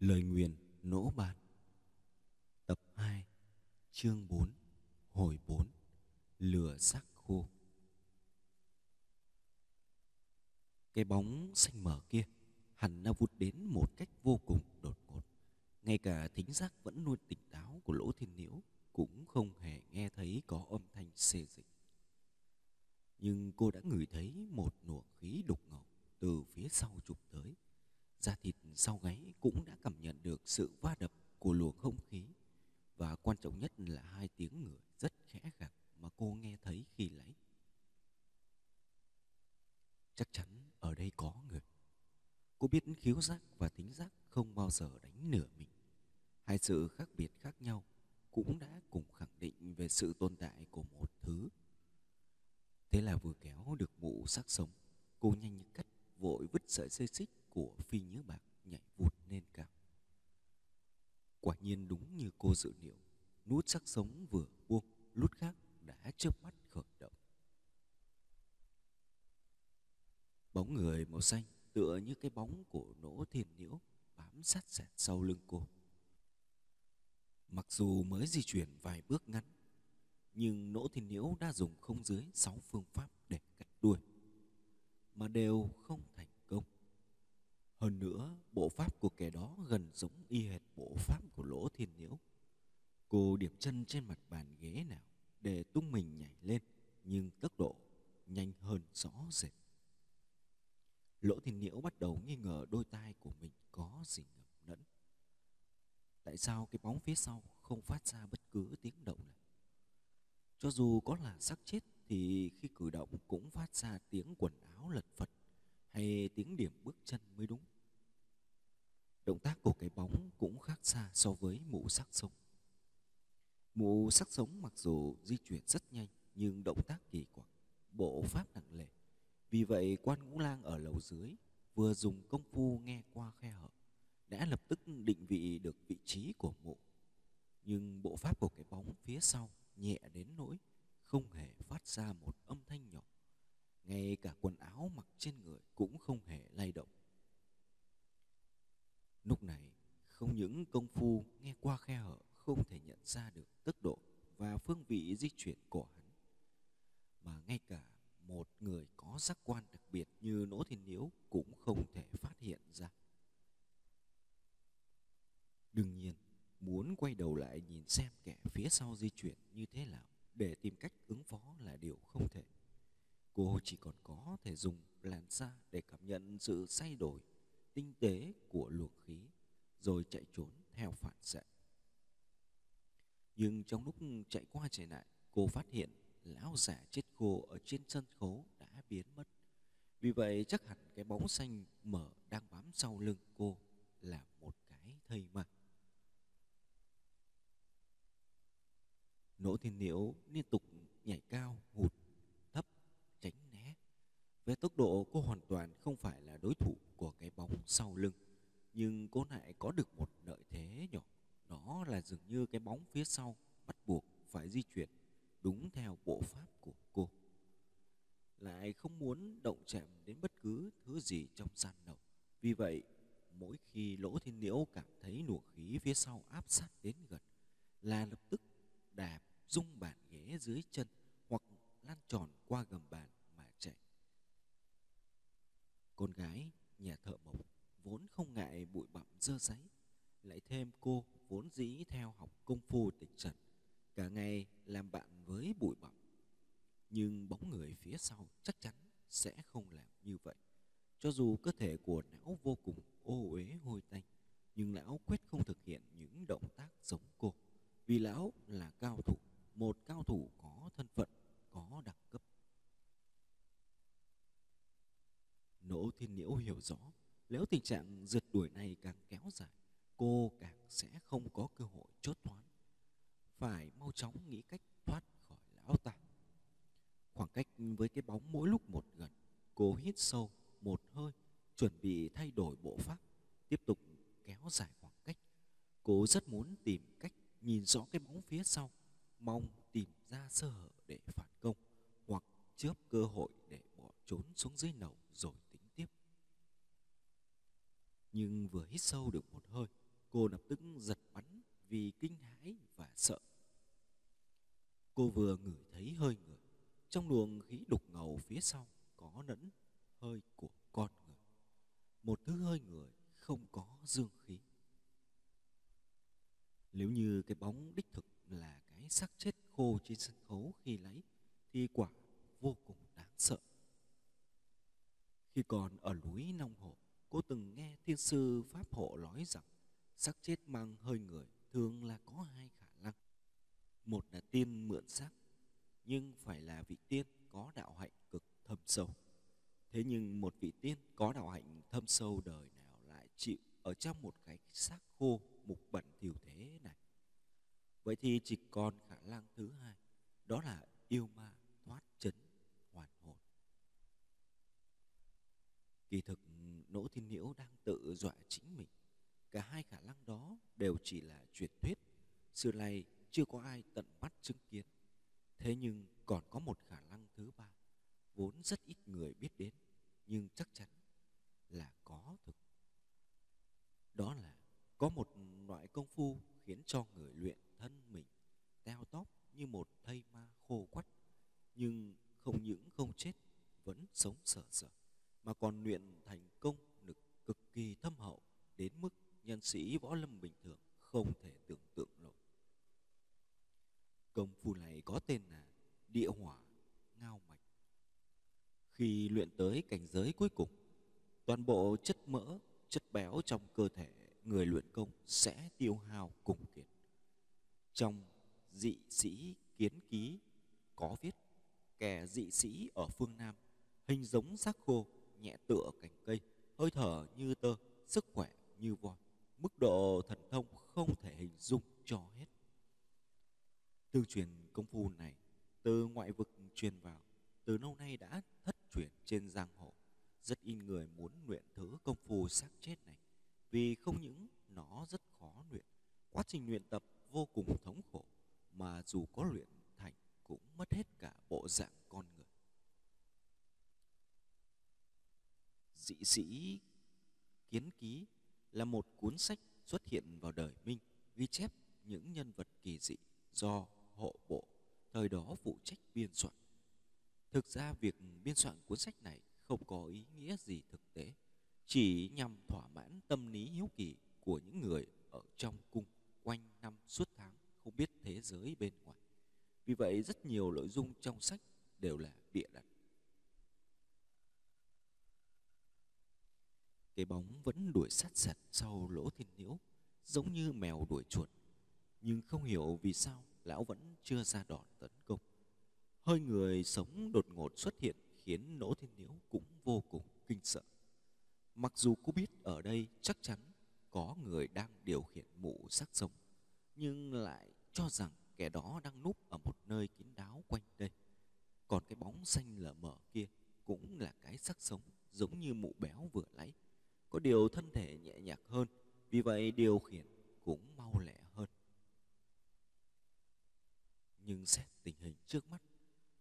Lời nguyền nỗ Bạt Tập 2 Chương 4 Hồi 4 Lửa Sắc khô Cái bóng xanh mờ kia hẳn đã vụt đến một cách vô cùng đột ngột. Ngay cả thính giác vẫn luôn tỉnh táo của lỗ thiên nhiễu cũng không hề nghe thấy có âm thanh xê dịch. Nhưng cô đã ngửi thấy một luồng khí đục ngầu từ phía sau trục tới da thịt sau gáy cũng đã cảm nhận được sự va đập của luồng không khí. Và quan trọng nhất là hai tiếng người rất khẽ khàng mà cô nghe thấy khi lấy. Chắc chắn ở đây có người. Cô biết khiếu giác và tính giác không bao giờ đánh nửa mình. Hai sự khác biệt khác nhau cũng đã cùng khẳng định về sự tồn tại của một thứ. Thế là vừa kéo được mụ sắc sống, cô nhanh như cắt vội vứt sợi dây xích của phi nhớ bạc nhảy vụt lên cao. Quả nhiên đúng như cô dự liệu, nút sắc sống vừa buông, lút khác đã chớp mắt khởi động. Bóng người màu xanh tựa như cái bóng của nỗ thiên nhiễu bám sát sẹt sau lưng cô. Mặc dù mới di chuyển vài bước ngắn, nhưng nỗ thiên nhiễu đã dùng không dưới sáu phương pháp để cắt đuôi mà đều không thành công. hơn nữa, bộ pháp của kẻ đó gần giống y hệt bộ pháp của Lỗ Thiên Nhiễu. Cô điểm chân trên mặt bàn ghế nào để tung mình nhảy lên, nhưng tốc độ nhanh hơn rõ rệt. Lỗ Thiên Nhiễu bắt đầu nghi ngờ đôi tai của mình có gì ngầm lẫn. Tại sao cái bóng phía sau không phát ra bất cứ tiếng động nào? Cho dù có là xác chết thì khi cử động cũng phát ra tiếng quần áo lật phật hay tiếng điểm bước chân mới đúng. Động tác của cái bóng cũng khác xa so với mụ sắc sống. Mụ sắc sống mặc dù di chuyển rất nhanh nhưng động tác kỳ quặc, bộ pháp nặng lệ. Vì vậy quan ngũ lang ở lầu dưới vừa dùng công phu nghe qua khe hở đã lập tức định vị được vị trí của mụ. Nhưng bộ pháp của cái bóng phía sau nhẹ đến nỗi không hề phát ra một âm thanh nhỏ. Ngay cả quần áo mặc trên người cũng không hề lay động. Lúc này, không những công phu nghe qua khe hở không thể nhận ra được tốc độ và phương vị di chuyển của hắn, mà ngay cả một người có giác quan đặc biệt như nỗ thiên nhiễu cũng không thể phát hiện ra. Đương nhiên, muốn quay đầu lại nhìn xem kẻ phía sau di chuyển như thế nào để tìm cách ứng phó là điều không thể. Cô chỉ còn có thể dùng làn da để cảm nhận sự thay đổi tinh tế của luồng khí, rồi chạy trốn theo phản xạ. Nhưng trong lúc chạy qua chạy lại, cô phát hiện lão giả chết khô ở trên sân khấu đã biến mất. Vì vậy, chắc hẳn cái bóng xanh mở đang bám sau lưng cô là một cái thây mặt. Nỗ thiên liễu liên tục nhảy cao, hụt về tốc độ cô hoàn toàn không phải là đối thủ của cái bóng sau lưng, Nhưng cô lại có được một lợi thế nhỏ. Đó là dường như cái bóng phía sau bắt buộc phải di chuyển đúng theo bộ pháp của cô. Lại không muốn động chạm đến bất cứ thứ gì trong gian đầu Vì vậy, mỗi khi lỗ thiên liễu cảm thấy luồng khí phía sau áp sát đến gần, Là lập tức đạp rung bàn ghế dưới chân hoặc lan tròn qua gầm bàn mà chạy. con gái nhà thợ mộc vốn không ngại bụi bặm dơ giấy, lại thêm cô vốn dĩ theo học công phu tịch trần, cả ngày làm bạn với bụi bặm. Nhưng bóng người phía sau chắc chắn sẽ không làm như vậy. Cho dù cơ thể của não vô cùng ô uế hôi tanh, nhưng lão quyết không thực hiện những động tác giống cô, vì lão là cao thủ một cao thủ có thân phận có đẳng cấp Nỗ Thiên Nhiễu hiểu rõ, nếu tình trạng rượt đuổi này càng kéo dài, cô càng sẽ không có cơ hội chốt thoát. Phải mau chóng nghĩ cách thoát khỏi lão ta. Khoảng cách với cái bóng mỗi lúc một gần, cô hít sâu một hơi, chuẩn bị thay đổi bộ pháp, tiếp tục kéo dài khoảng cách. Cô rất muốn tìm cách nhìn rõ cái bóng phía sau, mong tìm ra sơ hở để phản công, hoặc chớp cơ hội để bỏ trốn xuống dưới nầu rồi tính tiếp. nhưng vừa hít sâu được một hơi, cô lập tức giật bắn vì kinh hãi và sợ. Cô vừa ngửi thấy hơi người trong luồng khí đục ngầu phía sau có lẫn hơi của con người một thứ hơi người không có dương khí. Nếu như cái bóng đích thực xác chết khô trên sân khấu khi lấy thì quả vô cùng đáng sợ khi còn ở núi Nông Hộ, cô từng nghe thiên sư Pháp Hộ nói rằng xác chết mang hơi người thường là có hai khả năng. Một là tiên mượn xác, nhưng phải là vị tiên có đạo hạnh cực thâm sâu. Thế nhưng một vị tiên có đạo hạnh thâm sâu đời nào lại chịu ở trong một cái xác khô mục bẩn thiểu thế này. Vậy thì chỉ còn khả năng thứ hai, đó là yêu ma thoát chấn hoàn hồn. Kỳ thực Nỗ Thiên Nhiễu đang tự dọa chính mình. Cả hai khả năng đó đều chỉ là truyền thuyết. Xưa nay chưa có ai tận mắt chứng kiến. Thế nhưng còn có một khả năng thứ ba, vốn rất ít người biết đến, nhưng chắc chắn là có thực. Đó là có một loại công phu khiến cho người luyện thân mình teo tóp như một thây ma khô quắt, nhưng không những không chết, vẫn sống sở sở mà còn luyện thành công lực cực kỳ thâm hậu đến mức nhân sĩ võ lâm bình thường không thể tưởng tượng nổi. Công phu này có tên là địa hỏa ngao mạch. Khi luyện tới cảnh giới cuối cùng, toàn bộ chất mỡ, chất béo trong cơ thể người luyện công sẽ tiêu hao cùng kiệt. Trong dị sĩ kiến ký có viết kẻ dị sĩ ở phương Nam hình giống xác khô nhẹ tựa cành cây, hơi thở như tơ, sức khỏe như voi, mức độ thần thông không thể hình dung cho hết. Tương truyền công phu này từ ngoại vực truyền vào, từ lâu nay đã thất truyền trên giang hồ. Rất ít người muốn luyện thứ công phu xác chết này, vì không những nó rất khó luyện, quá trình luyện tập vô cùng thống khổ, mà dù có luyện thành cũng mất hết cả bộ dạng con người. Dị sĩ Kiến Ký là một cuốn sách xuất hiện vào đời Minh ghi chép những nhân vật kỳ dị do hộ bộ thời đó phụ trách biên soạn. Thực ra việc biên soạn cuốn sách này không có ý nghĩa gì thực tế, chỉ nhằm thỏa mãn tâm lý hiếu kỳ của những người ở trong cung quanh năm suốt tháng không biết thế giới bên ngoài. Vì vậy rất nhiều nội dung trong sách đều là bịa đặt. Cái bóng vẫn đuổi sát sạt sau lỗ thiên nhiễu, giống như mèo đuổi chuột. Nhưng không hiểu vì sao lão vẫn chưa ra đòn tấn công. Hơi người sống đột ngột xuất hiện khiến lỗ thiên nhiễu cũng vô cùng kinh sợ. Mặc dù cô biết ở đây chắc chắn có người đang điều khiển mụ sắc sống, nhưng lại cho rằng kẻ đó đang núp ở một nơi kín đáo quanh đây. Còn cái bóng xanh lờ mờ kia cũng là cái sắc sống giống như mụ béo vừa lấy có điều thân thể nhẹ nhàng hơn, vì vậy điều khiển cũng mau lẹ hơn. Nhưng xét tình hình trước mắt,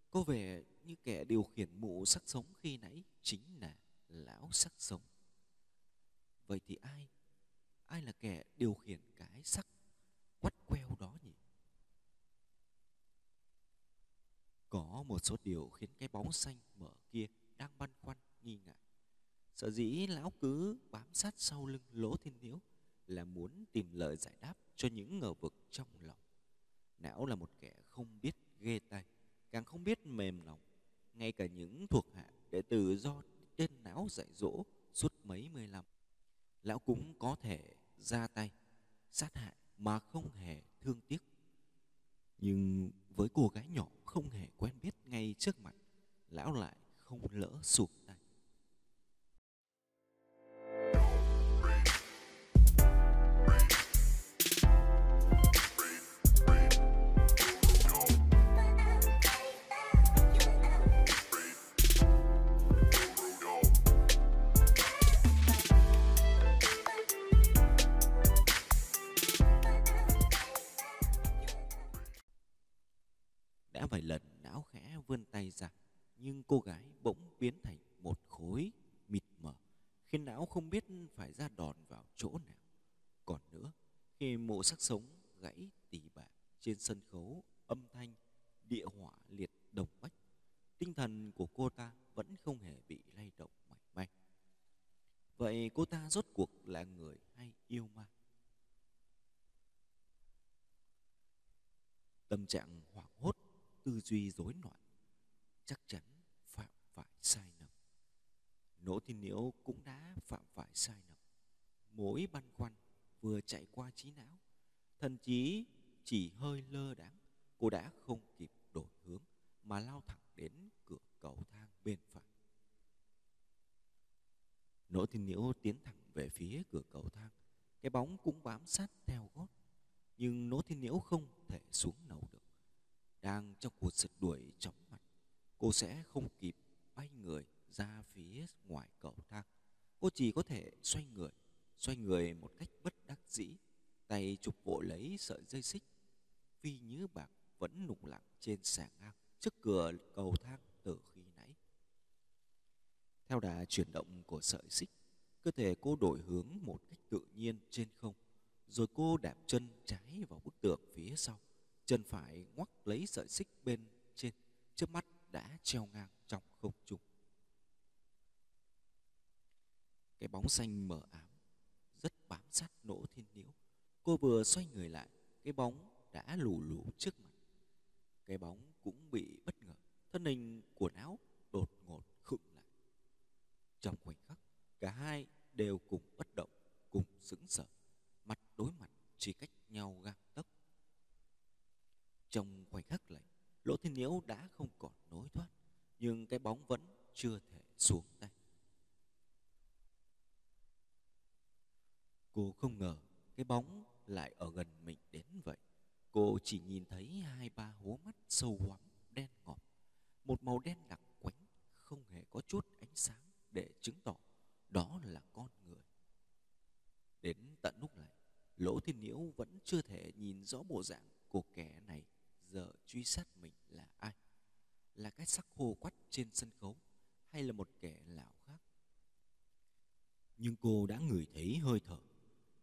có vẻ như kẻ điều khiển mụ sắc sống khi nãy chính là lão sắc sống. Vậy thì ai? Ai là kẻ điều khiển cái sắc quắt queo đó nhỉ? Có một số điều khiến cái bóng xanh mở kia đang băn khoăn nghi ngại. Sở dĩ lão cứ bám sát sau lưng lỗ thiên nhiễu là muốn tìm lời giải đáp cho những ngờ vực trong lòng. Não là một kẻ không biết ghê tay, càng không biết mềm lòng. Ngay cả những thuộc hạ đệ tử do tên não dạy dỗ suốt mấy mươi năm. Lão cũng có thể ra tay, sát hại mà không hề thương tiếc. Nhưng với cô gái nhỏ không hề quen biết ngay trước mặt, lão lại không lỡ sụp không biết phải ra đòn vào chỗ nào. Còn nữa, khi mộ sắc sống gãy tỉ bạc trên sân khấu âm thanh địa hỏa liệt đồng bách tinh thần của cô ta vẫn không hề bị lay động mảy may vậy cô ta rốt cuộc là người hay yêu ma tâm trạng hoảng hốt tư duy rối loạn chắc chắn phạm phải sai lầm nỗ thiên nhiễu cũng đã phạm phải sai lầm. Mỗi băn khoăn vừa chạy qua trí não thần chí chỉ hơi lơ đãng, cô đã không kịp đổi hướng mà lao thẳng đến cửa cầu thang bên phải. Nỗ thiên nhiễu tiến thẳng về phía cửa cầu thang, cái bóng cũng bám sát theo gót, nhưng nỗ thiên nhiễu không thể xuống lầu được. Đang trong cuộc sượt đuổi chóng mặt, cô sẽ không kịp bay người ra phía ngoài cầu thang. Cô chỉ có thể xoay người xoay người một cách bất đắc dĩ, tay chụp vội lấy sợi dây xích. Phi nhứ bạc vẫn nục lặng trên sàn ngang trước cửa cầu thang từ khi nãy. Theo đà chuyển động của sợi xích, cơ thể cô đổi hướng một cách tự nhiên trên không, rồi cô đạp chân trái vào bức tường phía sau. Chân phải ngoắc lấy sợi xích bên trên, trước mắt đã treo ngang trong không trung. Cái bóng xanh mờ ám rất bám sát nỗ thiên nhiễu cô vừa xoay người lại, cái bóng đã lù lù trước mặt. Cái bóng cũng bị bất ngờ, thân hình của áo đột ngột khựng lại. Trong khoảnh khắc, cả hai đều cùng bất động, cùng sững sờ. Mặt đối mặt chỉ cách nhau gang tấc. Trong khoảnh khắc này lỗ thiên nhiễu đã không còn nối thoát, nhưng cái bóng vẫn chưa thể xuống tay. Cô không ngờ cái bóng lại ở gần mình đến vậy. Cô chỉ nhìn thấy hai ba hố mắt sâu hoắm, đen ngòm. Một màu đen đặc quánh, không hề có chút ánh sáng để chứng tỏ đó là con người. Đến tận lúc này, lỗ thiên nhiễu vẫn chưa thể nhìn rõ bộ dạng của kẻ này. Giờ truy sát mình là ai? Là cái sắc khô quắt trên sân khấu hay là một kẻ lão khác? Nhưng cô đã ngửi thấy hơi thở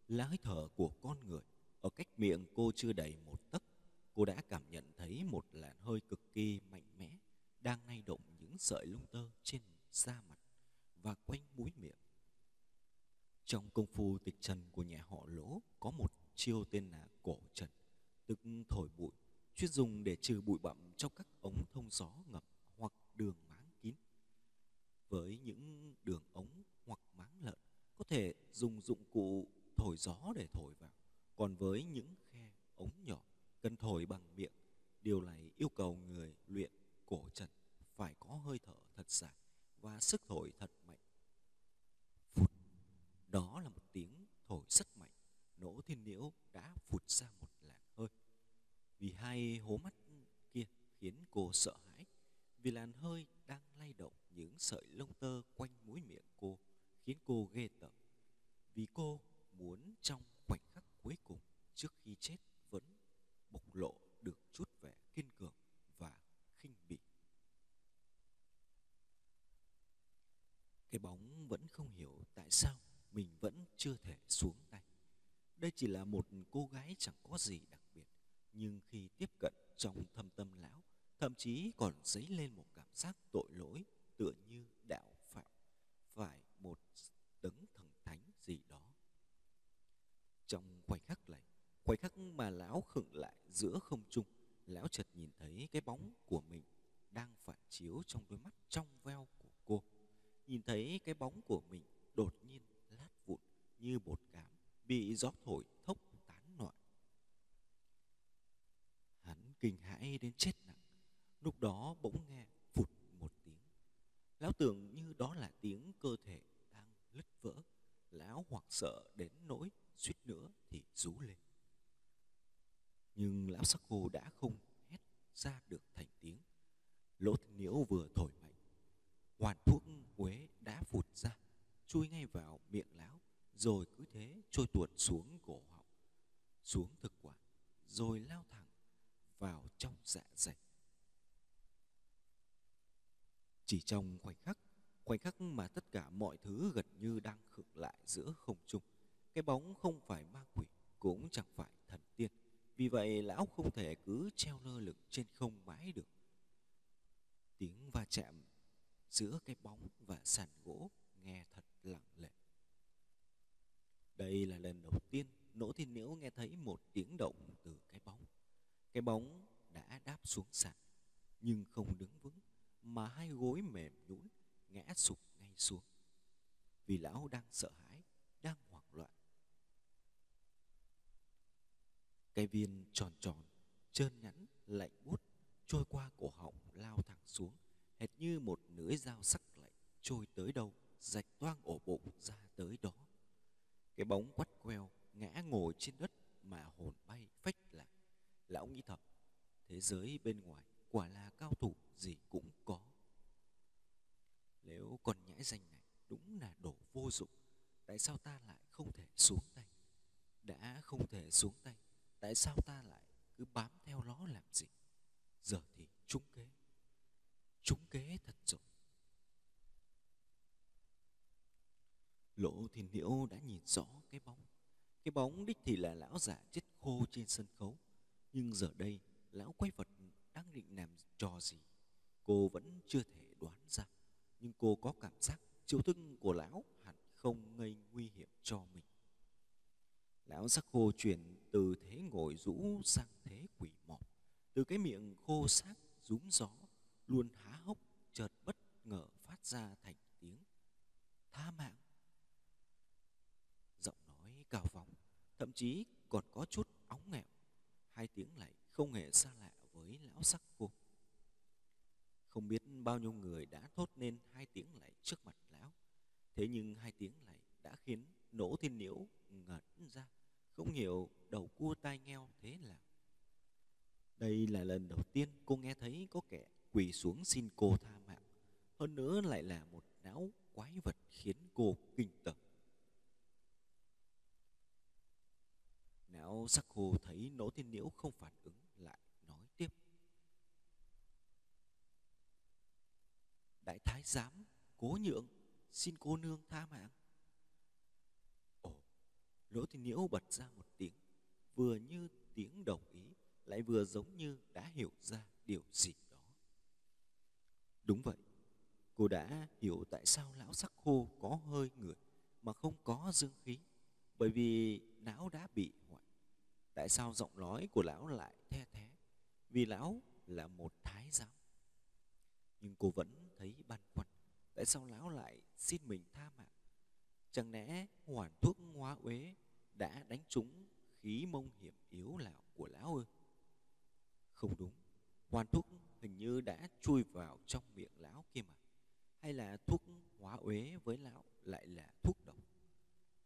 là hơi thở của con người. Ở cách miệng cô chưa đầy một tấc, cô đã cảm nhận thấy một làn hơi cực kỳ mạnh mẽ đang lay động những sợi lông tơ trên da mặt và quanh mũi miệng. Trong công phu tịch trần của nhà họ lỗ, có một chiêu tên là cổ trần, tức thổi bụi, chuyên dùng để trừ bụi bặm trong các ống thông gió ngập hoặc đường máng kín. Với những đường ống hoặc máng lợn, có thể dùng dụng cụ thổi gió để thổi vào. Còn với những khe ống nhỏ, cần thổi bằng miệng, điều này yêu cầu người luyện cổ trần phải có hơi thở thật dài và sức thổi thật mạnh. Phụt. Đó là một tiếng thổi rất mạnh. Nỗ thiên nhiễu đã phụt ra một làn hơi. Vì hai hố mắt kia khiến cô sợ hãi, vì làn hơi đang lay động những sợi lông tơ quanh mũi miệng cô khiến cô ghê tởm. Vì cô muốn trong khoảnh khắc cuối cùng, trước khi chết vẫn bộc lộ được chút vẻ kiên cường và khinh bỉ. Cái bóng vẫn không hiểu tại sao mình vẫn chưa thể xuống tay. Đây chỉ là một cô gái chẳng có gì đặc biệt, nhưng khi tiếp cận trong thâm tâm lão, thậm chí còn dấy lên một cảm giác tội lỗi tựa như đạo phạm phải một đấng thần thánh gì đó trong khoảnh khắc này, khoảnh khắc mà lão khựng lại giữa không trung, lão chợt nhìn thấy cái bóng của mình đang phản chiếu trong đôi mắt trong veo của cô. Nhìn thấy cái bóng của mình đột nhiên lát vụn như bột cám bị gió thổi thốc tán loạn. Hắn kinh hãi đến chết nặng, lúc đó bỗng nghe phụt một tiếng. Lão tưởng như đó là tiếng cơ thể đang lứt vỡ, lão hoảng sợ đến nỗi suýt nữa thì rú lên. Nhưng lão sắc cô đã không hét ra được thành tiếng. Lỗ thanh nhiễu vừa thổi mạnh, hoàn thuốc quế đã phụt ra, chui ngay vào miệng lão, rồi cứ thế trôi tuột xuống cổ họng, xuống thực quản, rồi lao thẳng vào trong dạ dày. Chỉ trong khoảnh khắc khoảnh khắc mà tất cả mọi thứ gần như đang khựng lại giữa không trung cái bóng không phải ma quỷ cũng chẳng phải thần tiên. Vì vậy lão không thể cứ treo lơ lửng trên không mãi được. Tiếng va chạm giữa cái bóng và sàn gỗ nghe thật lặng lẽ. Đây là lần đầu tiên Nỗ Thiên Nhiễu nghe thấy một tiếng động từ cái bóng. Cái bóng đã đáp xuống sàn, nhưng không đứng vững, mà hai gối mềm nhũn ngã sụp ngay xuống. Vì lão đang sợ hãi, đang hoảng loạn. Cái viên tròn tròn, trơn nhẵn, lạnh buốt trôi qua cổ họng lao thẳng xuống, hệt như một lưỡi dao sắc lạnh trôi tới đâu, rạch toang ổ bụng ra tới đó. Cái bóng quắt queo ngã ngồi trên đất mà hồn bay phách lạc Lão nghĩ thầm, thế giới bên ngoài quả là cao thủ gì cũng có. Nếu con nhãi danh này đúng là đồ vô dụng, tại sao ta lại không thể xuống tay? Đã không thể xuống tay, tại sao ta lại cứ bám theo nó làm gì? Giờ thì trúng kế. Trúng kế thật rồi. Lỗ Thiên Liễu đã nhìn rõ cái bóng. Cái bóng đích thì là lão giả chết khô trên sân khấu. Nhưng giờ đây, lão quay vật đang định làm trò gì? Cô vẫn chưa thể đoán ra. Nhưng cô có cảm giác chiêu thức của lão hẳn không gây nguy hiểm cho mình. Lão sắc khô chuyển từ thế ngồi rũ sang thế quỷ mọt, Từ cái miệng khô xác rúm gió, luôn há hốc, chợt bất ngờ phát ra thành tiếng. Tha mạng giọng nói cao vọng, thậm chí còn có chút óng nghẹo. Hai tiếng lại không hề xa lạ với lão sắc khô. Không biết bao nhiêu người đã thốt nên hai tiếng lại trước mặt lão. Thế nhưng hai tiếng lại đã khiến nỗ thiên liễu ngẩn ra, không hiểu đầu cua tai ngheo thế là. Đây là lần đầu tiên cô nghe thấy có kẻ quỳ xuống xin cô tha mạng. Hơn nữa lại là một não quái vật khiến cô kinh tởm. Não sắc khô thấy nỗ thiên liễu không phản ứng lại nói tiếp. Đại thái giám, cố nhượng, xin cô nương tha mạng. Lỗ nỗ thiên nhiễu bật ra một tiếng, vừa như tiếng đồng ý, lại vừa giống như đã hiểu ra điều gì đó. Đúng vậy, cô đã hiểu tại sao lão sắc khô có hơi người mà không có dương khí. Bởi vì não đã bị hoại Tại sao giọng nói của lão lại the thế? Vì lão là một thái giám. Nhưng cô vẫn thấy băn khoăn. Tại sao lão lại xin mình tha mạng? Chẳng lẽ hoàn thuốc hóa uế đã đánh trúng khí mông hiểm yếu là của lão ư? Không đúng. Hoàn thuốc hình như đã chui vào trong miệng lão kia mà. Hay là thuốc hóa uế với lão lại là thuốc độc?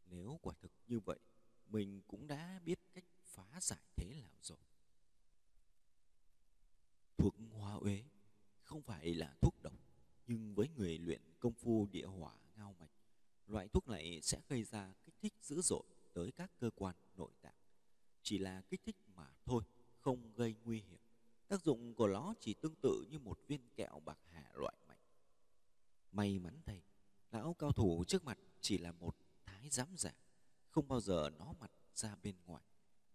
Nếu quả thực như vậy, mình cũng đã biết cách phá giải thế lão rồi thuốc hóa uế không phải là thuốc độc nhưng với người luyện công phu địa hỏa loại thuốc này sẽ gây ra kích thích dữ dội tới các cơ quan nội tạng. Chỉ là kích thích mà thôi không gây nguy hiểm. Tác dụng của nó chỉ tương tự như một viên kẹo bạc hà loại mạnh. May mắn thay lão cao thủ trước mặt chỉ là một thái giám giả không bao giờ nó mặt ra bên ngoài.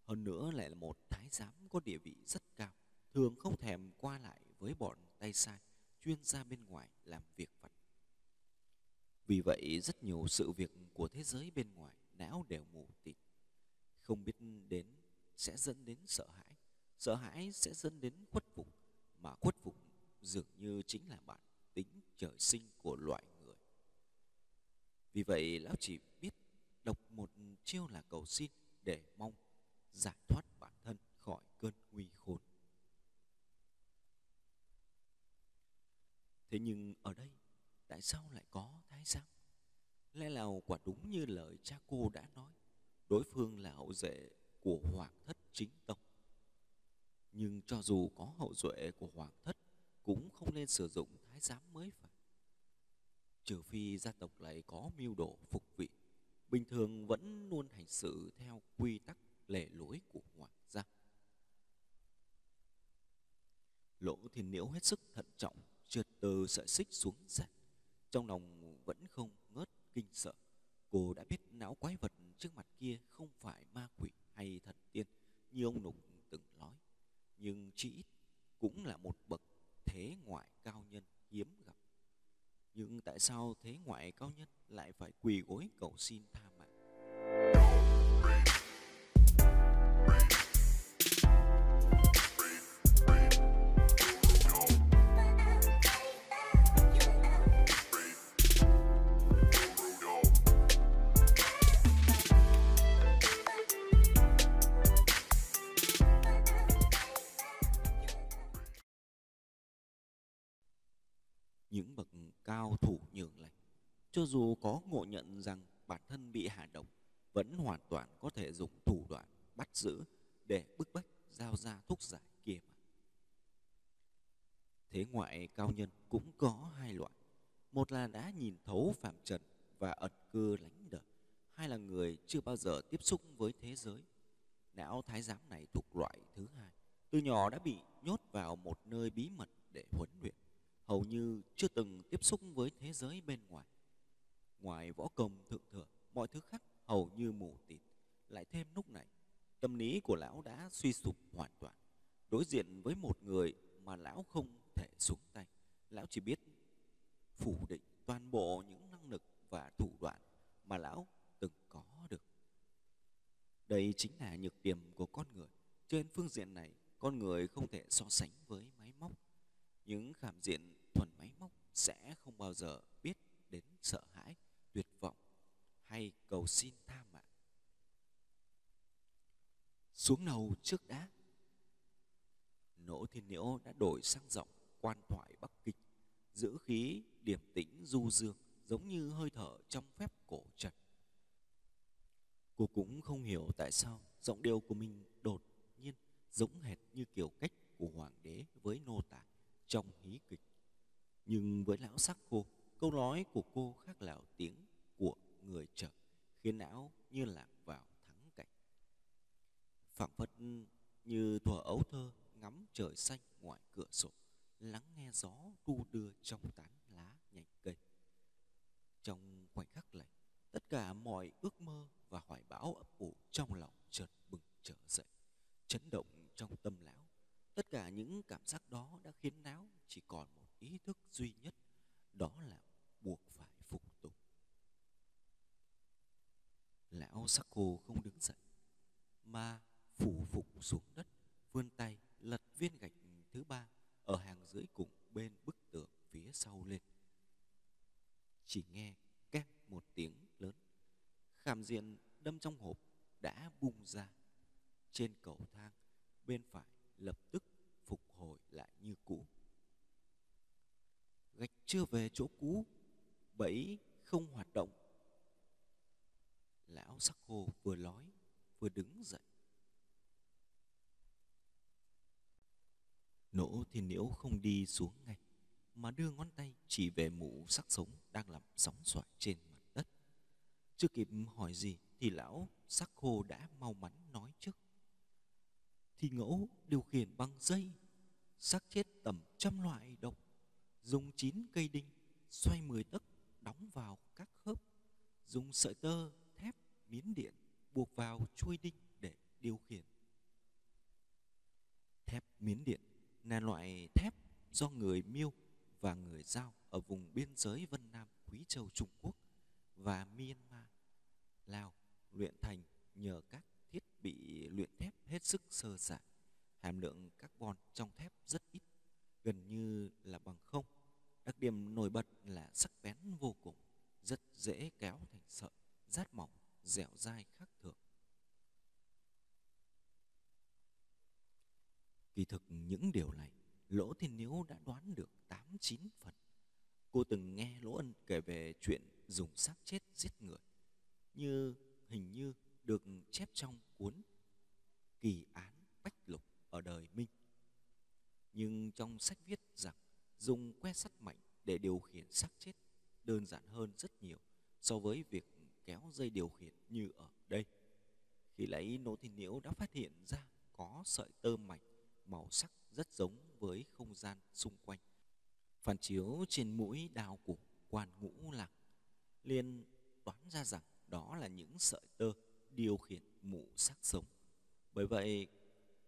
Hơn nữa lại là một thái giám có địa vị rất cao, thường không thèm qua lại với bọn tay sai, chuyên ra bên ngoài làm việc vặt. Vì vậy rất nhiều sự việc của thế giới bên ngoài não đều mù tịt. Không biết đến sẽ dẫn đến sợ hãi, sợ hãi sẽ dẫn đến khuất phục, mà khuất phục dường như chính là bản tính trời sinh của loại người. Vì vậy lão chỉ biết đọc một chiêu là cầu xin để mong giải thoát bản thân khỏi cơn nguy khốn. Thế nhưng ở đây, tại sao lại có thái giám? Lẽ nào quả đúng như lời cha cô đã nói, đối phương là hậu duệ của hoàng thất chính tộc Nhưng cho dù có hậu duệ của hoàng thất, cũng không nên sử dụng thái giám mới phải. Trừ phi gia tộc lại có mưu đồ phục vị, bình thường vẫn luôn hành xử theo quy tắc lề lối của hoàng gia. Lỗ thiên liễu hết sức thận trọng, trượt từ sợi xích xuống sàn. Trong lòng vẫn không ngớt kinh sợ. Cô đã biết não quái vật trước mặt kia không phải ma quỷ hay thần tiên như ông Nục từng nói, nhưng chỉ ít cũng là một bậc thế ngoại cao nhân hiếm gặp. Nhưng tại sao thế ngoại cao nhân lại phải quỳ gối cầu xin tha cho dù có ngộ nhận rằng bản thân bị hạ độc, vẫn hoàn toàn có thể dùng thủ đoạn bắt giữ để bức bách, giao ra thuốc giải kia mà. Thế ngoại cao nhân cũng có hai loại. Một là đã nhìn thấu phạm trần và ẩn cư lánh đời. Hai là người chưa bao giờ tiếp xúc với thế giới. Não thái giám này thuộc loại thứ hai. Từ nhỏ đã bị nhốt vào một nơi bí mật để huấn luyện. Hầu như chưa từng tiếp xúc với thế giới bên ngoài. Ngoài võ công thượng thừa, mọi thứ khác hầu như mù tịt. Lại thêm lúc này, tâm lý của lão đã suy sụp hoàn toàn. Đối diện với một người mà lão không thể xuống tay, lão chỉ biết phủ định toàn bộ những năng lực và thủ đoạn mà lão từng có được. Đây chính là nhược điểm của con người. Trên phương diện này, con người không thể so sánh với máy móc những khảm diện thuần máy móc sẽ không bao giờ biết đến sợ hãi tuyệt vọng hay cầu xin tha mạng xuống nầu trước đã, nỗ thiên nhiễu đã đổi sang giọng quan thoại bắc kinh, giữ khí điềm tĩnh du dương, giống như hơi thở trong phép cổ trần cô cũng không hiểu tại sao giọng điệu của mình đột nhiên giống hệt như kiểu cách của hoàng đế với nô tài trong hí kịch. Nhưng với lão sắc cô câu nói của cô khác lào tiếng của người chợ, khiến não như lạc vào thắng cảnh. phảng phất như thuở ấu thơ ngắm trời xanh ngoài cửa sổ, lắng nghe gió đu đưa trong tán lá nhành cây. Trong khoảnh khắc này, tất cả mọi ước mơ và hoài bão ấp ủ trong lòng chợt bừng trở dậy, chấn động trong tâm lão Tất cả những cảm giác đó đã khiến não chỉ còn một ý thức duy nhất, đó là buộc phải phục tùng. Osako không đứng dậy, mà phủ phục xuống đất, vươn tay lật viên gạch thứ ba ở hàng dưới cùng bên bức tường phía sau lên. Chỉ nghe két một tiếng lớn, khảm diện đâm trong hộp đã bung ra. Trên cầu thang bên phải lập tức phục hồi lại như cũ. Gạch chưa về chỗ cũ, bẫy không hoạt động. Lão sắc khô vừa nói vừa đứng dậy. Nỗ thiên nhiễu không đi xuống ngay, mà đưa ngón tay chỉ về mũ sắc sống đang làm sóng xoài trên mặt đất. Chưa kịp hỏi gì thì lão sắc khô đã mau mắn nói trước thì ngẫu điều khiển bằng dây xác chết tầm trăm loại độc dùng chín cây đinh xoay mười tấc đóng vào các khớp dùng sợi tơ miến điện buộc vào chuôi đinh để điều khiển thép miến điện là loại thép do người miêu và người giao ở vùng biên giới vân nam quý châu trung quốc và myanmar lào luyện thành nhờ các thiết bị luyện thép hết sức sơ sài. Hàm lượng carbon trong thép rất ít, gần như là bằng không. Đặc điểm nổi bật là sắc bén vô cùng, rất dễ kéo thành sợi, rát mỏng, dẻo dai khác thường. Kỳ thực những điều này, Lỗ Thiên Niếu đã đoán được tám chín phần. Cô từng nghe Lỗ Ân kể về chuyện dùng xác chết giết người, như hình như được chép trong cuốn Kỳ án Bách Lục ở đời Minh. Nhưng trong sách viết rằng dùng que sắt mạnh để điều khiển xác chết đơn giản hơn rất nhiều so với việc kéo dây điều khiển như ở đây. Khi lấy nỗ thì nhiễu đã phát hiện ra có sợi tơ mạch màu sắc rất giống với không gian xung quanh. Phản chiếu trên mũi đào của quan ngũ lạc, liền đoán ra rằng đó là những sợi tơ điều khiển mụ sắc sống. Bởi vậy,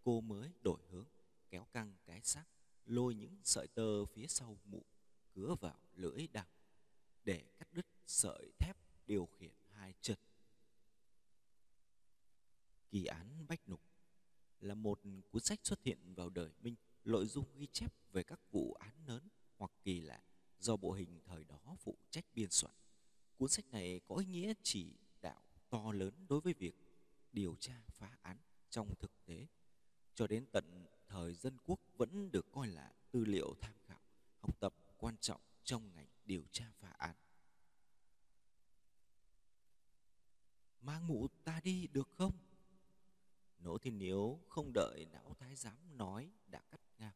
cô mới đổi hướng kéo căng cái xác lôi những sợi tơ phía sau mụ cứa vào lưỡi đao để cắt đứt sợi thép điều khiển hai chân. Kỳ án bách nục là một cuốn sách xuất hiện vào đời minh, nội dung ghi chép về các vụ án lớn hoặc kỳ lạ do bộ hình thời đó phụ trách biên soạn. Cuốn sách này có ý nghĩa chỉ đạo to lớn đối với việc điều tra phá án trong thực tế. Cho đến tận thời dân quốc vẫn được coi là tư liệu tham khảo, học tập quan trọng trong ngành điều tra phá án. Mang mụ ta đi được không? Nỗ thiên niếu không đợi não thái giám nói đã cắt ngang.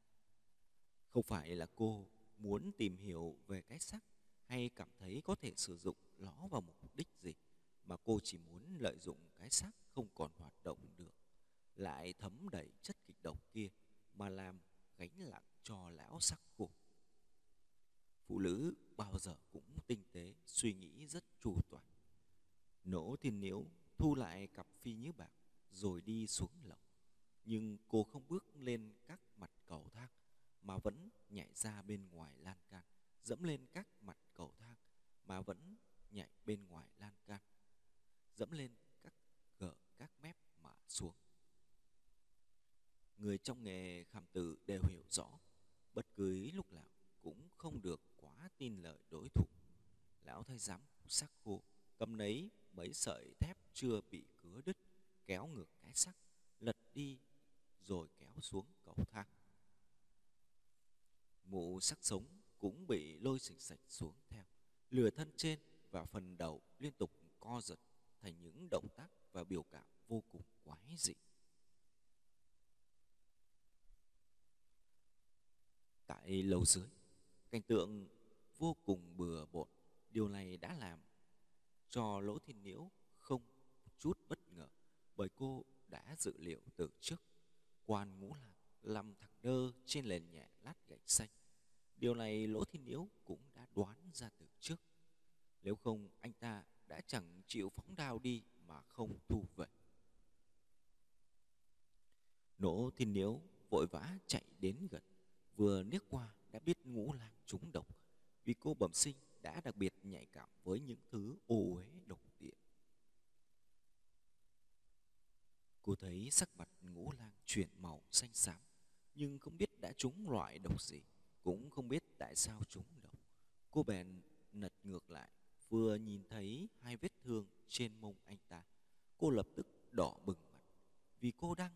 Không phải là cô muốn tìm hiểu về cái sắc hay cảm thấy có thể sử dụng nó vào mục đích gì, mà cô chỉ muốn lợi dụng cái xác không còn hoạt động được, lại thấm đầy chất kịch độc kia mà làm gánh nặng cho lão sắc khổ phụ nữ bao giờ cũng tinh tế, suy nghĩ rất chu toàn nỗ thiên niếu thu lại cặp phi như bạc, rồi đi xuống lầu. Nhưng cô không bước lên các mặt cầu thang, mà vẫn nhảy ra bên ngoài lan can, dẫm lên các mặt cầu thang, mà vẫn nhảy bên ngoài lan can, dẫm lên các gờ, các mép mà xuống. Người trong nghề khảm tử đều hiểu rõ, bất cứ lúc nào cũng không được quá tin lời đối thủ. Lão thái giám sắc khô, cầm lấy mấy sợi thép chưa bị cứa đứt, kéo ngược cái sắc lật đi, rồi kéo xuống cầu thang. Mụ sắc sống cũng bị lôi xịch sạch xuống theo. Lừa thân trên và phần đầu liên tục co giật thành những động tác và biểu cảm vô cùng quái dị. Tại lầu dưới, cảnh tượng vô cùng bừa bộn. Điều này đã làm cho lỗ thiên nhiễu không chút bất ngờ, bởi cô đã dự liệu từ trước, quan ngũ lạc làm thằng đơ trên nền nhẹ lát gạch xanh. Điều này lỗ thiên nhiễu cũng đã đoán ra từ trước. Nếu không, anh ta đã chẳng chịu phóng đao đi mà không thu về. Nỗ thiên nhiễu vội vã chạy đến gần, vừa liếc qua đã biết ngũ lạc trúng độc. Vì cô bẩm sinh đã đặc biệt nhạy cảm với những thứ ô uế độc địa. Cô thấy sắc mặt ngũ lang chuyển màu xanh xám, nhưng không biết đã trúng loại độc gì, cũng không biết tại sao trúng độc cô bèn nật ngược lại, vừa nhìn thấy hai vết thương trên mông anh ta, cô lập tức đỏ bừng mặt, vì cô đang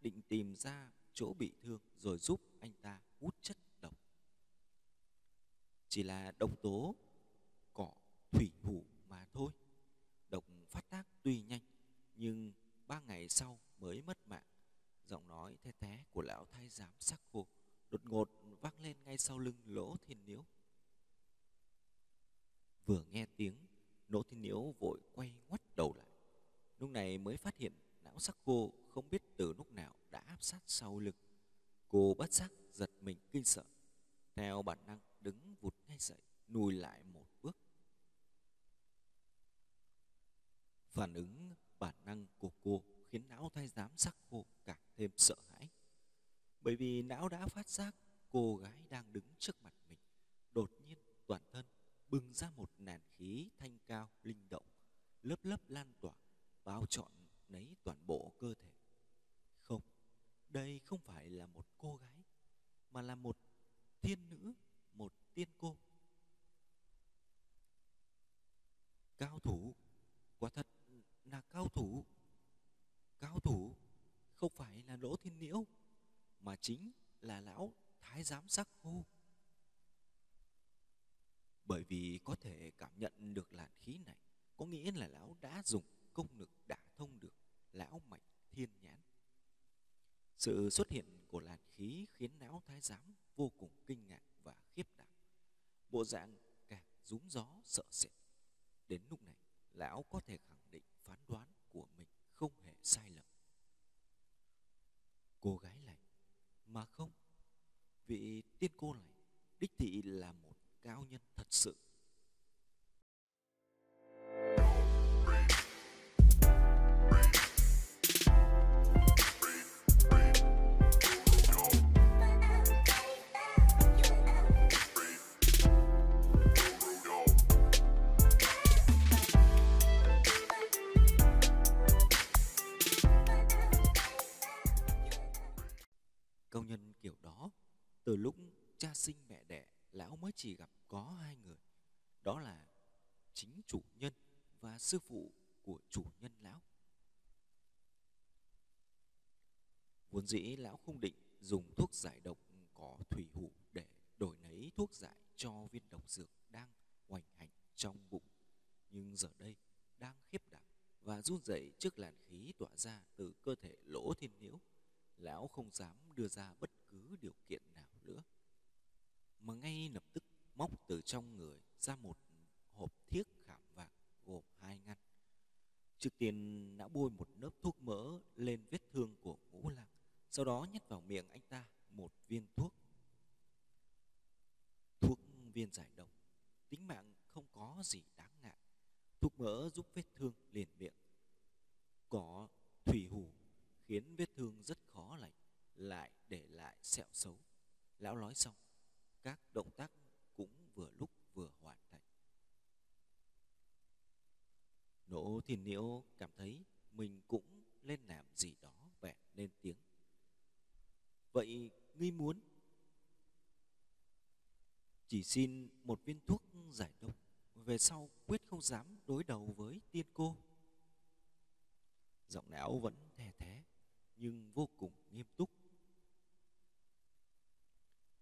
định tìm ra chỗ bị thương rồi giúp anh ta hút chất độc. Chỉ là độc tố thủy hủ mà thôi. Độc phát tác tuy nhanh, nhưng ba ngày sau mới mất mạng. Giọng nói the té của lão thái giám sắc khô đột ngột vang lên ngay sau lưng lỗ thiên niếu. Vừa nghe tiếng, lỗ thiên niếu vội quay ngoắt đầu lại. Lúc này mới phát hiện não sắc khô không biết từ lúc nào đã áp sát sau lưng. Cô bất giác giật mình kinh sợ, theo bản năng đứng vụt ngay dậy, lùi lại một bước. Phản ứng bản năng của cô, khiến não thay giám sắc cô càng thêm sợ hãi. Bởi vì não đã phát giác cô gái đang đứng trước mặt mình, đột nhiên toàn thân bừng ra một nàn khí thanh cao, linh động, lớp lớp lan tỏa, bao trọn lấy toàn bộ cơ thể. Không, đây không phải là một cô gái, mà là một thiên nữ, một tiên cô. Cao thủ, quá thật cao thủ. Cao thủ. Không phải là lỗ thiên nhiễu mà chính là lão thái giám sắc khô bởi vì có thể cảm nhận được làn khí này, có nghĩa là lão đã dùng công lực đả thông được lão mạch thiên nhãn. Sự xuất hiện của làn khí khiến lão thái giám vô cùng kinh ngạc và khiếp đảm. Bộ dạng càng rúng gió sợ sệt. Đến lúc này, lão có thể khẳng phán đoán của mình không hề sai lầm. Cô gái này mà không, vị tiên cô này đích thị là một cao nhân thật sự. Chỉ gặp có hai người. Đó là chính chủ nhân và sư phụ của chủ nhân lão. Vốn dĩ lão không định dùng thuốc giải độc cỏ thủy hủ để đổi lấy thuốc giải cho viên độc dược đang hoành hành trong bụng. Nhưng giờ đây đang khiếp đảm và run rẩy trước làn khí tỏa ra từ cơ thể lỗ thiên nhiễu lão không dám đưa ra bất cứ điều kiện nào nữa. Mà ngay lập tức móc từ trong người ra một hộp thiếc khảm vàng, gồm hai ngăn. Trước tiên đã bôi một lớp thuốc mỡ lên vết thương của ngũ lăng, sau đó nhét vào miệng anh ta một viên thuốc. Thuốc viên giải độc, tính mạng không có gì đáng ngại. Thuốc mỡ giúp vết thương liền miệng. Có thủy hủ khiến vết thương rất khó lành, lại để lại sẹo xấu. Lão nói xong, các động tác cũng vừa lúc vừa hoàn thành Thiền thiên cảm thấy mình cũng lên làm gì đó vẻ lên tiếng. Vậy ngươi muốn chỉ xin một viên thuốc giải độc, về sau quyết không dám đối đầu với tiên cô? Giọng lão vẫn thè thé, nhưng vô cùng nghiêm túc.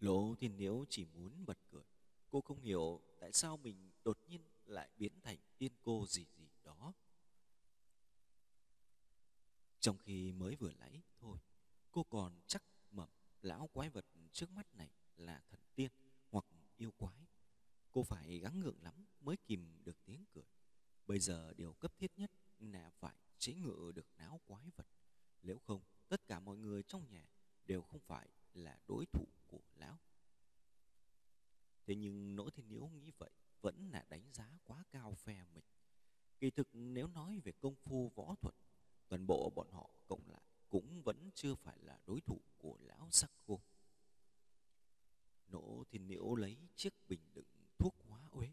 Lỗ thiên nếu chỉ muốn bật cười, cô không hiểu tại sao mình đột nhiên lại biến thành tiên cô gì gì đó trong khi mới vừa lấy, thôi, cô còn chắc mẩm lão quái vật trước mắt này là thần tiên hoặc yêu quái. Cô phải gắng ngượng lắm mới kìm được tiếng cười. Bây giờ điều cấp thiết nhất là phải chế ngự được não quái vật. Nếu không, tất cả mọi người trong nhà đều không phải là đối thủ của lão. Thế nhưng nỗi thiên nhiễu nghĩ vậy vẫn là đánh giá quá cao phe mình. Kỳ thực nếu nói về công phu võ thuật toàn bộ bọn họ cộng lại cũng vẫn chưa phải là đối thủ của lão sắc khô nỗ thiên liễu lấy chiếc bình đựng thuốc hóa uế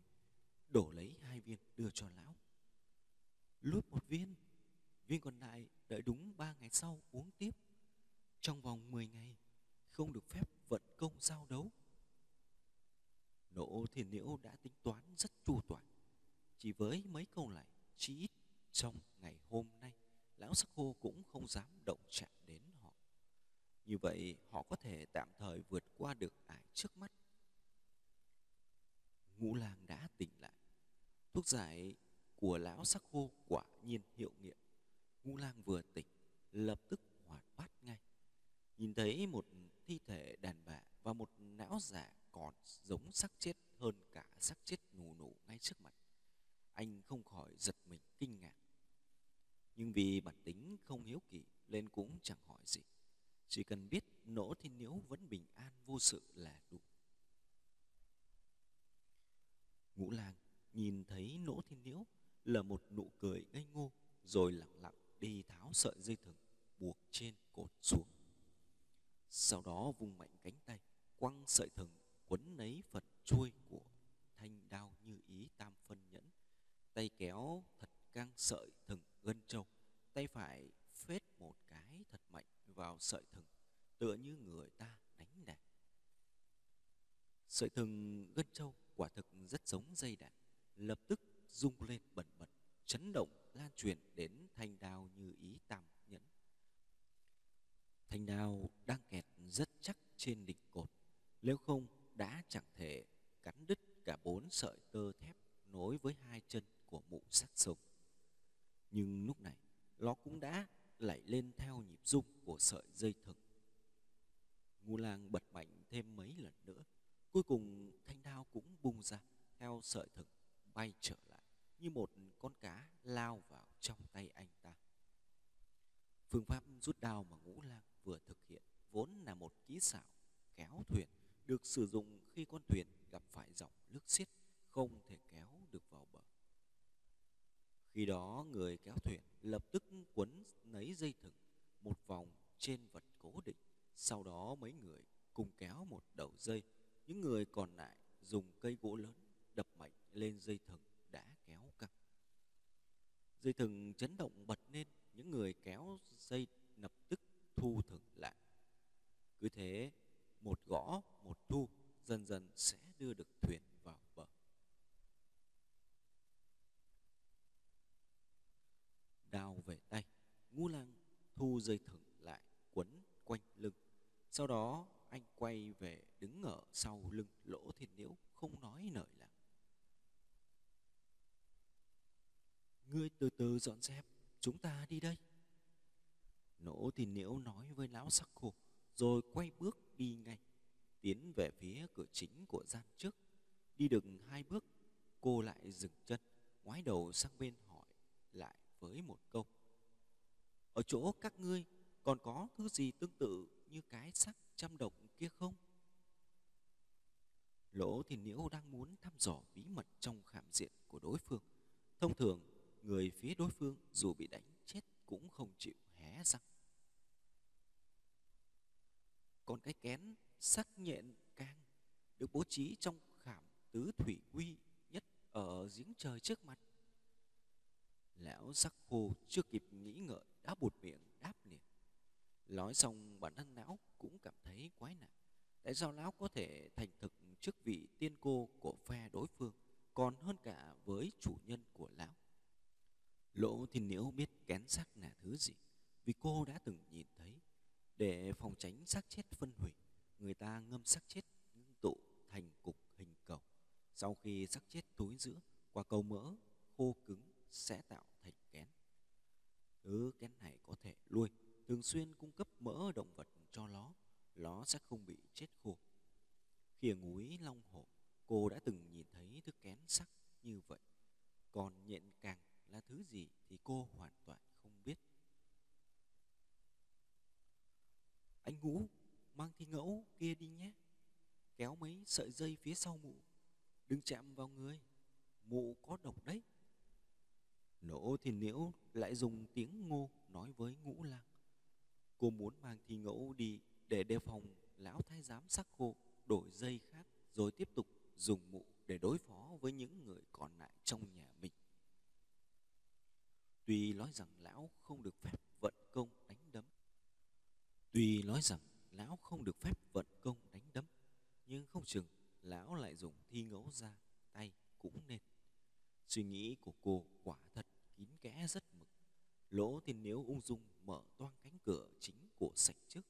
đổ lấy hai viên đưa cho lão luốt một viên viên còn lại đợi đúng ba ngày sau uống tiếp trong vòng 10 ngày không được phép vận công giao đấu nỗ thiên nhiễu đã tính toán rất chu toàn chỉ với mấy câu này chỉ ít trong ngày hôm nay lão sắc khô cũng không dám động chạm đến họ. Như vậy, họ có thể tạm thời vượt qua được ải trước mắt. Ngũ lang đã tỉnh lại. Thuốc giải của lão sắc khô quả nhiên hiệu nghiệm ngũ lang vừa tỉnh lập tức hoạt bát ngay nhìn thấy một thi thể đàn bà và một não giả còn giống xác chết hơn cả xác chết nù nù ngay trước mặt anh không khỏi giật mình kinh ngạc nhưng vì bản tính không hiếu kỳ nên cũng chẳng hỏi gì chỉ cần biết nỗ thiên nhiễu vẫn bình an vô sự là đủ ngũ lang nhìn thấy nỗ thiên nhiễu là một nụ cười ngây ngô rồi lặng lặng đi tháo sợi dây thừng buộc trên cột xuống sau đó vung mạnh cánh tay, quăng sợi thừng, quấn lấy phật chuôi của thanh đao như ý tam phân nhẫn. Tay kéo thật căng sợi thừng gân trâu, tay phải phết một cái thật mạnh vào sợi thừng, tựa như người ta đánh đàn. Sợi thừng gân trâu quả thực rất giống dây đàn, lập tức rung lên bẩn bật, chấn động lan truyền đến thanh đao như ý tam thanh đao đang kẹt rất chắc trên đỉnh cột. Nếu không, đã chẳng thể cắn đứt cả bốn sợi tơ thép nối với hai chân của mụ sắc sùng. nhưng lúc này, nó cũng đã lảy lên theo nhịp rung của sợi dây thừng. Ngu lang bật mạnh thêm mấy lần nữa. Cuối cùng, thanh đao cũng bung ra, theo sợi thừng bay trở lại, như một con cá lao vào trong tay anh ta. Phương pháp rút đao mà ngũ lang vừa thực hiện vốn là một kỹ xảo kéo thuyền, được sử dụng khi con thuyền gặp phải dòng nước xiết không thể kéo được vào bờ. Khi đó, người kéo thuyền lập tức quấn lấy dây thừng, một vòng trên vật cố định. Sau đó, mấy người cùng kéo một đầu dây. Những người còn lại dùng cây gỗ lớn đập mạnh lên dây thừng đã kéo căng. Dây thừng chấn động bật lên những người kéo dây lập tức thu thực lại. Cứ thế, một gõ, một thu, dần dần sẽ đưa được thuyền vào bờ. Đào về tay ngu lang thu dây thừng lại, quấn quanh lưng. Sau đó, anh quay về đứng ở sau lưng lỗ thiên liễu không nói lời nào. Ngươi từ từ dọn dẹp, chúng ta đi đây nỗ thì nếu nói với lão sắc khô rồi quay bước đi ngay, tiến về phía cửa chính của gian trước. Đi được hai bước, cô lại dừng chân, ngoái đầu sang bên hỏi lại với một câu. Ở chỗ các ngươi, còn có thứ gì tương tự như cái sắc trăm độc kia không? Lỗ thì nhiễu đang muốn thăm dò bí mật trong khảm diện của đối phương. Thông thường, người phía đối phương dù bị đánh chết cũng không chịu hé răng. Còn cái kén sắc nhện càng được bố trí trong khảm tứ thủy quy nhất ở giếng trời trước mặt. Lão sắc khô chưa kịp nghĩ ngợi, đã buột miệng, đáp liền. Nói xong, bản thân lão cũng cảm thấy quái lạ tại sao lão có thể thành thực trước vị tiên cô của phe đối phương, còn hơn cả với chủ nhân của lão? Lỗ thiên nhiễu biết kén sắc là thứ gì? Vì cô đã từng nhìn thấy, để phòng tránh xác chết phân hủy, người ta ngâm xác chết ngưng tụ thành cục hình cầu. Sau khi xác chết túi giữa, qua cầu mỡ, khô cứng sẽ tạo thành kén. Thứ kén này có thể nuôi thường xuyên cung cấp mỡ động vật cho nó nó sẽ không bị chết khô. Khi ở núi long hồ cô đã từng nhìn thấy thứ kén sắc như vậy. Còn nhện càng là thứ gì thì cô hoàn toàn không biết anh ngũ, mang thi ngẫu kia đi nhé. Kéo mấy sợi dây phía sau mụ. Đừng chạm vào người. Mụ có độc đấy. Nỗ thì liễu lại dùng tiếng ngô nói với ngũ lang. Cô muốn mang thi ngẫu đi để đề phòng lão thái giám sắc khô, đổi dây khác, rồi tiếp tục dùng mụ để đối phó với những người còn lại trong nhà mình. Tuy nói rằng lão không được phép vận công đánh tuy nói rằng lão không được phép vận công đánh đấm, nhưng không chừng lão lại dùng thi ngẫu ra tay cũng nên. Suy nghĩ của cô quả thật kín kẽ rất mực. Lỗ thì nếu ung dung mở toang cánh cửa chính của sảnh trước.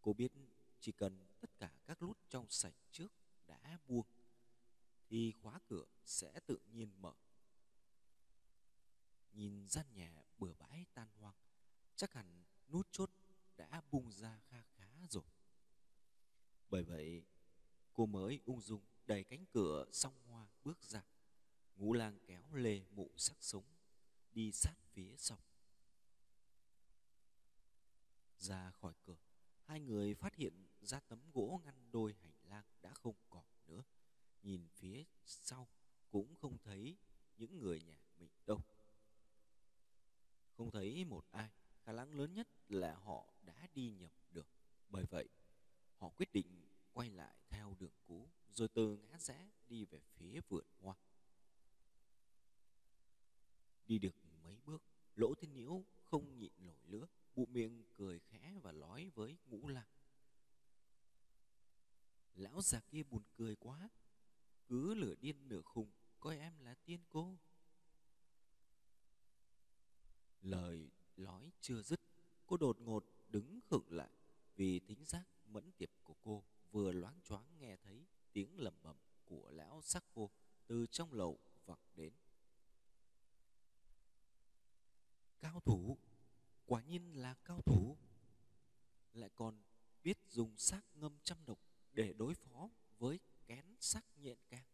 Cô biết chỉ cần tất cả các nút trong sảnh trước đã buông, thì khóa cửa sẽ tự nhiên mở. Nhìn gian nhà bừa bãi tan hoang, chắc hẳn nút chốt đã bung ra kha khá rồi. Bởi vậy, cô mới ung dung đẩy cánh cửa song hoa bước ra, ngũ lang kéo lê mụ sắc sống, đi sát phía sau. Ra khỏi cửa, hai người phát hiện ra tấm gỗ ngăn đôi hành lang đã không còn nữa. Nhìn phía sau cũng không thấy những người nhà mình đâu. Không thấy một ai, khả năng lớn nhất là họ đã đi nhầm được. Bởi vậy, họ quyết định quay lại theo đường cũ, rồi từ ngã rẽ đi về phía vườn hoa. Đi được mấy bước, lỗ thiên nhiễu không nhịn nổi nữa, bụng miệng cười khẽ và nói với ngũ lang lão già kia buồn cười quá, cứ lửa điên nửa khùng, coi em là tiên cô. Lời nói chưa dứt đột ngột đứng khựng lại vì thính giác mẫn tiệp của cô vừa loáng choáng nghe thấy tiếng lẩm bẩm của lão sắc khô từ trong lầu vọng đến. Cao thủ, quả nhiên là cao thủ. Lại còn biết dùng xác ngâm trăm độc để đối phó với kén sắc nhện càng.